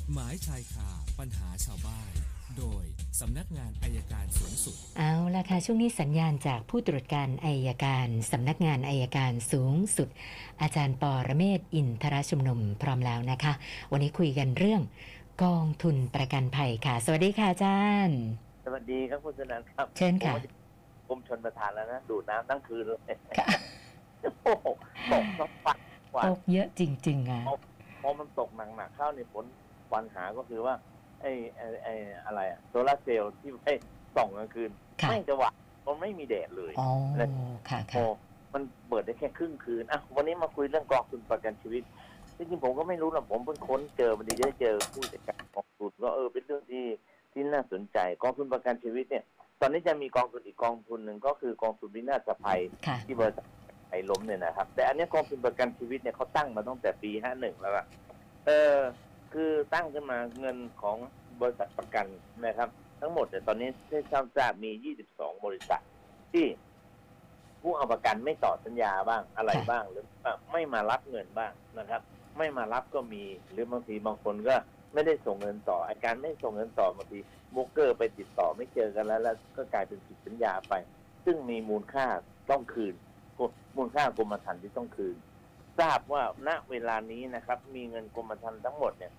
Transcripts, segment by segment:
ฎหมายชายคาปัญหาชาวบ้าน โดยสำนักงานอายการสูงสุด เอาละค่ะ ช่วงนี้สัญญาณจากผู้ตรวจการอายการสำนักงานอายการสูงสุด อาจารย์ปอระเมศวร์อินทรชุมนุมพร้อมแล้วนะคะ วันนี้คุยกันเรื่องกองทุนประกันภัยค่ะ สวัสดีค่ะอาจารย์ สวัสดีครับคุณสนันครับ เชิญค่ะผมชนประธานแล้วนะดูดน้ำทั้งคืนเลยค่ะโอ้โหตกทั้งวันวัตนกเยอะจริง ๆ อะพอมันตกหนักๆเข้าในผล ปัญหาก็คือว่าไอ้ไอ้ไอ้อะไรอะโซลาร์เซลล์ที่ให้ส่องกลางคืนค่ะ ไม่จะหวะมันไม่มีแดดเลย อ๋อ ค่ะโอ้ค่ะ มันเปิดได้แค่ครึ่งคืนอะวันนี้มาคุยเรื่องกองทุนประกันชีวิตจริงๆผมก็ไม่รู้หรอกผมเพิ่งค้นเจอมันดีได้เจอผู้จัดการกองทุนก็เออเป็นเรื่องที่ที่น่าสนใจกองทุนประกันชีวิตเนี่ย ตอนนี้จะมีกองทุนอีกกองทุนหนึ่งก็คือกองทุนวินาศภัย ค่ะ ที่บริษัทไอ้ล้มเนี่ยนะครับ แต่อันนี้กองทุนประกันชีวิตเนี่ยเขาตั้งมาตั้งแต่ปีห้าหนึ่งแล้วล่ะเออ คือตั้งขึ้นมาเงินของบริษัทประกันนะครับ ทั้งหมดเนี่ตอนนี้ที่ทราบทราบมี 22 บริษัท ที่ผู้เอาประกันไม่ต่อสัญญาบ้างอะไรบ้างหรือไม่มารับเงินบ้างนะครับ ไม่มารับก็มีหรือบางทีบางคนก็ไม่ได้ส่งเงินต่ออาการไม่ส่งเงินต่อบางทีโบรกเกอร์ไปติดต่อไม่เจอกันแล้ว แล้วก็กลายเป็นผิดสัญญาไป ซึ่งมีมูลค่าต้องคืนมูลค่ากรมธรรม์ที่ต้องคืน ทราบว่าณเวลานี้นะครับ มีเงินกรมธรรม์ทั้งหมดเนี่ย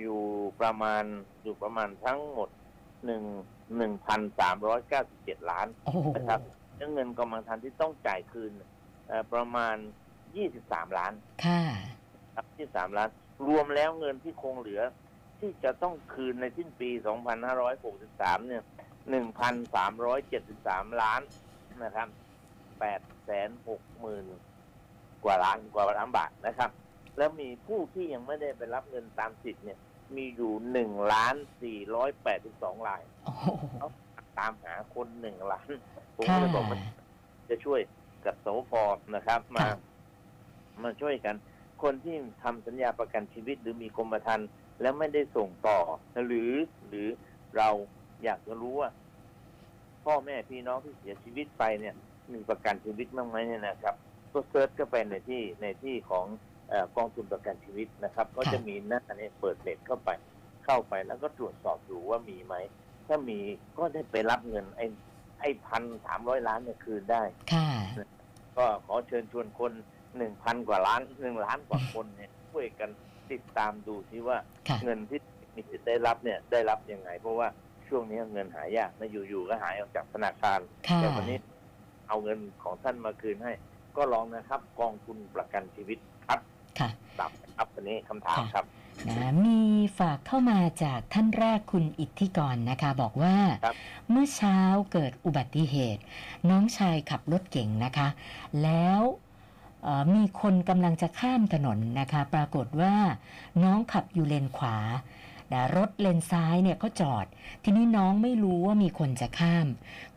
อยู่ประมาณอยู่ประมาณทั้งหมดหนึ่งหนึ่งพันสามร้อยเก้าสิบเจ็ดล้านโอ้โหนะครับแล้วเงินกรมธรรม์ที่ต้องจ่ายคืนเอ่อประมาณยี่สิบสามล้าน ค่ะครับยี่สามล้าน รวมแล้วเงินที่คงเหลือ ที่จะต้องคืนในสิ้นปีสองพันห้าร้อยหกสิบสามเนี่ยหนึ่งพันสามร้อยเจ็ดสิบสามล้านนะครับแปดแสนหกหมื่นก ว่าล้านกว่าล้านบาทนะครับ แล้วมีผู้ที่ยังไม่ได้ไปรับเงินตามสิทธิ์เนี่ยมีอยู่หนึ่งล้านสี่ร้อยแปดสิบสองรายโอ้โหตามหาคนหนึ่งล้าน ผมค่ะก็เลยบอกมันจะช่วยกับสพนะครับ มาค่ะมาช่วยกัน คนที่ทำสัญญาประกันชีวิตหรือมีกรมธรรม์แล้วไม่ได้ส่งต่อ หรือหรือเราอยากจะรู้ว่า พ่อแม่พี่น้องที่เสียชีวิตไปเนี่ย มีประกันชีวิตบ้างไหมเนี่ยนะครับ ก็เซิร์ชก็ไปในที่ในที่ของเออกองทุนประกันชีวิตนะครับ ก็จะมีหน้าเนี่ยเปิดเน็ตเข้าไปเข้าไปแล้วก็ตรวจสอบดูว่ามีไหม ถ้ามีก็ได้ไปรับเงินไอ้ไอ้พันสามร้อยล้านเนี่ยคืนได้ค่ะก็ขอเชิญชวนคนหนึ่งพันกว่าล้านหนึ่งล้านกว่าคนเนี่ยช่วยกันติดตามดูซิว่าค่ะเงินที่มีสิทธิ์ได้รับเนี่ยได้รับยังไง เพราะว่าช่วงนี้เงินหายากนะอยู่ๆก็หายออกจากธนาคารค่ะแต่วันนี้เอาเงินของท่านมาคืนให้ ก็ลองนะครับ กองทุนประกันชีวิตครับค่ะตับครับวันนี้คำถามครับนะมีฝากเข้ามาจากท่านแรกคุณอิทธิกรนะคะ บอกว่าครับเมื่อเช้าเกิดอุบัติเหตุ น้องชายขับรถเก่งนะคะ แล้วเอ่อมีคนกำลังจะข้ามถนนนะคะ ปรากฏว่าน้องขับอยู่เลนขวา นะรถเลนซ้ายเนี่ยก็จอด ทีนี้น้องไม่รู้ว่ามีคนจะข้าม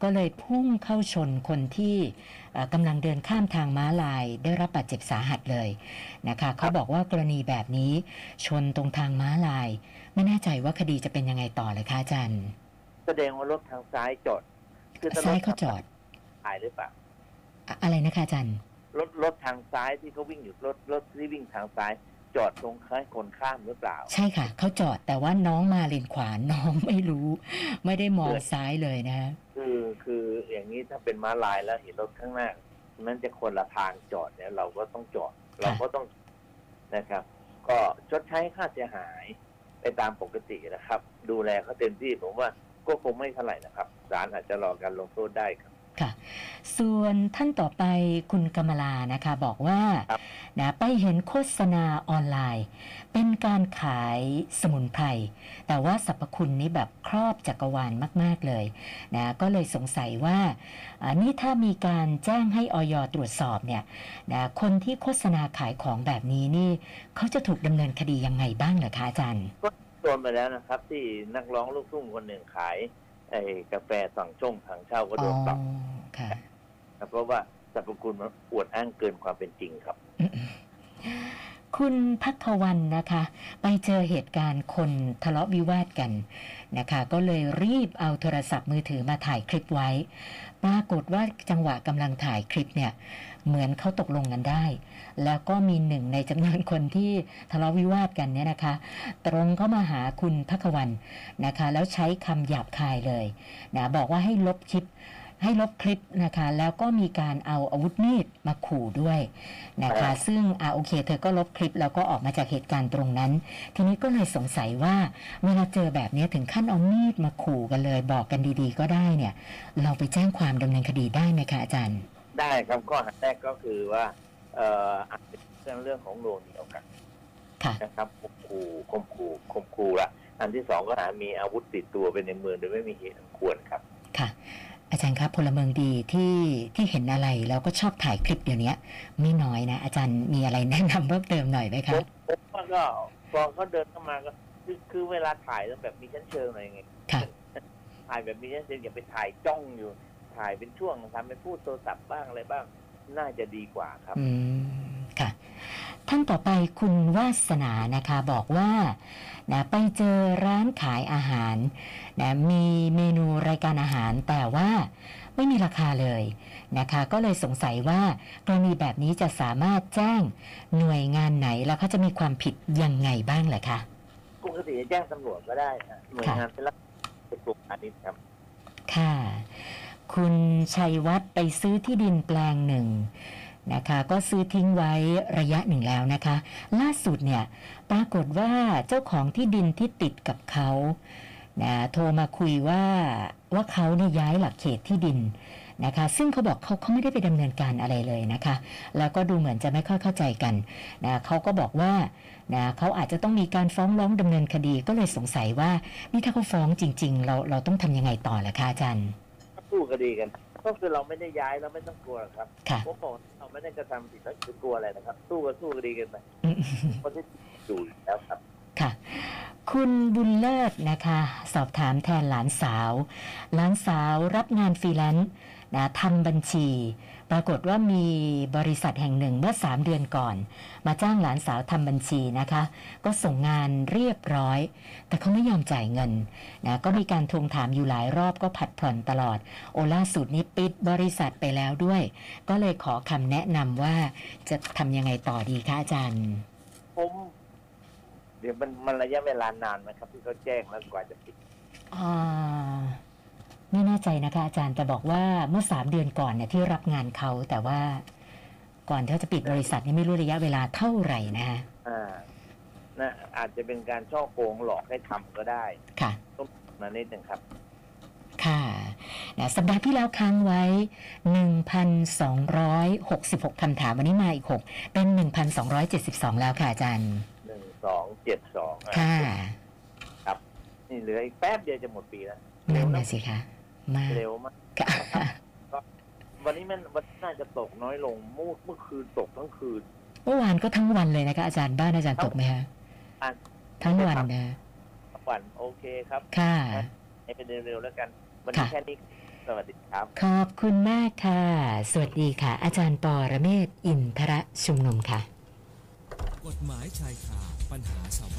ก็เลยพุ่งเข้าชนคนที่เอ่อกำลังเดินข้ามทางม้าลาย ได้รับบาดเจ็บสาหัสเลยนะคะเขาบอกว่ากรณีแบบนี้ชนตรงทางม้าลาย ไม่แน่ใจว่าคดีจะเป็นยังไงต่อเลยคะอาจารย์แสดงว่ารถทางซ้ายจอดคือถ้ารซ้ายถเขาจอดหายหรือเปล่าอะอะไรนะคะอาจารย์รถรถทางซ้ายที่เขาวิ่งอยู่รถรถที่วิ่งทางซ้าย จอดตรงคล้ายคนข้ามหรือเปล่า ใช่ค่ะ เขาจอดแต่ว่าน้องมาเลนขวาน้องไม่รู้ ไม่ได้มองซ้ายเลยนะฮะคือคืออย่างนี้ถ้าเป็นม้าลายแล้วเห็นรถข้างหน้ามันจะคนละทางจอดเนี่ย เราก็ต้องจอด เราก็ต้องนะครับ ก็ชดใช้ค่าเสียหายไปตามปกตินะครับ ดูแลเขาเต็มที่ผมว่าก็คงไม่เท่าไหร่นะครับศาลอาจจะรอการลงโทษได้ครับค่ะ ส่วนท่านต่อไปคุณกำมลานะคะบอกว่าครับนะไปเห็นโฆษณาออนไลน์ เป็นการขายสมุนไพร แต่ว่าสรรพคุณนี้แบบครอบจักรวาลมาก ๆ เลยนะก็เลยสงสัยว่าอันนี้ถ้ามีการแจ้งให้ออยตรวจสอบเนี่ยนะคนที่โฆษณาขายของแบบนี้นี่เขาจะถูกดำเนินคดียังไงบ้างเหรอคะอาจารย์โดนไปแล้วนะครับที่นักร้องลูกทุ่งคนหนึ่งขายไอ้กาแฟสั่งช่งทางเช่าก็โดนปรับ ค่ะนะเพราะว่าสรรพคุณมันอวดอ้างเกินความเป็นจริงครับ คุณพักวันนะคะ ไปเจอเหตุการณ์คนทะเลาะวิวาทกันนะคะ ก็เลยรีบเอาโทรศัพท์มือถือมาถ่ายคลิปไว้ ปรากฏว่าจังหวะกำลังถ่ายคลิปเนี่ย เหมือนเขาตกลงกันได้ แล้วก็มีหนึ่งในจำนวนคนที่ทะเลาะวิวาทกันเนี่ยนะคะ ตรงเข้ามาหาคุณพักวันนะคะ แล้วใช้คำหยาบคายเลยนะบอกว่าให้ลบคลิป ให้ลบคลิปนะคะ แล้วก็มีการเอาอาวุธมีดมาขู่ด้วยนะคะ ซึ่งอ่าโอเค เธอก็ลบคลิปแล้วก็ออกมาจากเหตุการณ์ตรงนั้น ทีนี้ก็เลยสงสัยว่าเวลาเจอแบบนี้ถึงขั้นเอามีดมาขู่กันเลย บอกกันดีๆ ก็ได้เนี่ย เราไปแจ้งความดำเนินคดีได้ไหมคะอาจารย์ ได้ครับข้อหาแรกก็คือว่าเอ่ออาจจะเป็นเรื่องของโลเหนียวกันค่ะ นะครับข่มขู่ข่มขู่ข่มขู่ละอันที่สองก็หามีอาวุธติดตัวไปในเมืองโดยไม่มีเหตุอันควรครับ ค่ะ อาจารย์ครับพลเมืองดีที่ที่เห็นอะไรแล้วก็ชอบถ่ายคลิปเดี๋ยวนี้ไม่น้อยนะ อาจารย์มีอะไรแนะนำเพิ่มเติมหน่อยไหมผคะมผมว่าก็พอเขาเดินเข้ามาก็คือคือเวลาถ่ายต้องแบบมีชั้นเชิงหน่อยไงค่ะถ่ายแบบมีชั้นเชิงอย่าไปถ่ายจ้องอยู่ ถ่ายเป็นช่วงทำเป็นพูดโทรศัพท์บ้างอะไรบ้าง น่าจะดีกว่าครับอืมค่ะ ท่านต่อไปคุณวาสนานะคะบอกว่านะไปเจอร้านขายอาหารนะมีเมนูรายการอาหารแต่ว่าไม่มีราคาเลยนะคะ ก็เลยสงสัยว่ากรณีแบบนี้จะสามารถแจ้งหน่วยงานไหนแล้วเขาจะมีความผิดยังไงบ้างเหรอคะปกติจะแจ้งตำรวจก็ได้ฮะหน่วยค่ะงานเป็นรัฐกระทรวงพาณิชย์ครับค่ะ คุณชัยวัฒน์ไปซื้อที่ดินแปลงหนึ่ง นะคะ ก็ซื้อทิ้งไว้ระยะหนึ่งแล้วนะคะ ล่าสุดเนี่ยปรากฏว่าเจ้าของที่ดินที่ติดกับเขานะโทรมาคุยว่าว่าเขาเนี่ยย้ายหลักเขตที่ดินนะคะซึ่งเขาบอกเขาเขาไม่ได้ไปดำเนินการอะไรเลยนะคะ แล้วก็ดูเหมือนจะไม่ค่อยเข้าใจกันนะเขาก็บอกว่านะเขาอาจจะต้องมีการฟ้องร้องดำเนินคดีก็เลยสงสัยว่านี่ถ้าเขาฟ้องจริง ๆ เราเราต้องทำยังไงต่อล่ะคะอาจารย์สู้คดีกัน ก็คือเราไม่ได้ย้ายเราไม่ต้องกลัวหรอกครับค่ะผมบอกเราไม่ได้กระทำผิดแล้วจะกลัวอะไรนะครับ สู้ก็สู้คดีกันไปอืมเพราะที่อยู่แล้วครับ ค่ะ คุณบุญเลิศนะคะ สอบถามแทนหลานสาว หลานสาวรับงานฟรีแลนซ์นะทำบัญชี ปรากฏว่ามีบริษัทแห่งหนึ่งเมื่อ 3 เดือนก่อน มาจ้างหลานสาวทำบัญชีนะคะ ก็ส่งงานเรียบร้อย แต่เขาไม่ยอมจ่ายเงินนะก็มีการทวงถามอยู่หลายรอบก็ผัดผ่อนตลอด โอล่าสุดนี้ปิดบริษัทไปแล้วด้วย ก็เลยขอคำแนะนำว่าจะทำยังไงต่อดีคะอาจารย์ ผมเดี๋ยวมันมันระยะเวลานานไหมครับที่เขาแจ้งแล้วกว่าจะปิดอ่า ไม่แน่ใจนะคะ อาจารย์แต่บอกว่าเมื่อสามเดือนก่อนเนี่ยที่รับงานเขาแต่ว่าก่อนที่เขาจะปิดบริษัทนี่ไม่รู้ระยะเวลาเท่าไหร่นะฮะอ่านะอาจจะเป็นการช่อโกงหลอกให้ทำก็ได้ ค่ะมานิดหนึ่งครับ ค่ะนะสัปดาห์ที่แล้วค้างไว้ 1,266คำถามวันนี้มาอีก 6 เป็น 1,272 แล้วค่ะอาจารย์หนึ่งสองเจ็ดสองค่ะนี่เหลืออีกแป๊บเดียวจะหมดปีแล้วนั่นนะสิคะ มากเร็วมากค่ะ วันนี้มันวันนี้น่าจะตกน้อยลงเมื่อเมื่อคืนตกทั้งคืน เมื่อวานก็ทั้งวันเลยนะคะอาจารย์บ้านอาจารย์ตกไหมคะอะ ทั้งวันนะทั้งวันโอเคครับค่ะ ให้เป็นเร็วๆแล้วกัน วันนี้ค่ะ แค่นี้สวัสดีครับ ขอบคุณมากค่ะ สวัสดีค่ะ อาจารย์ปอระเมศวร์อินทระชุมนุมค่ะ กฎหมายชายคาปัญหาชาวบ้าน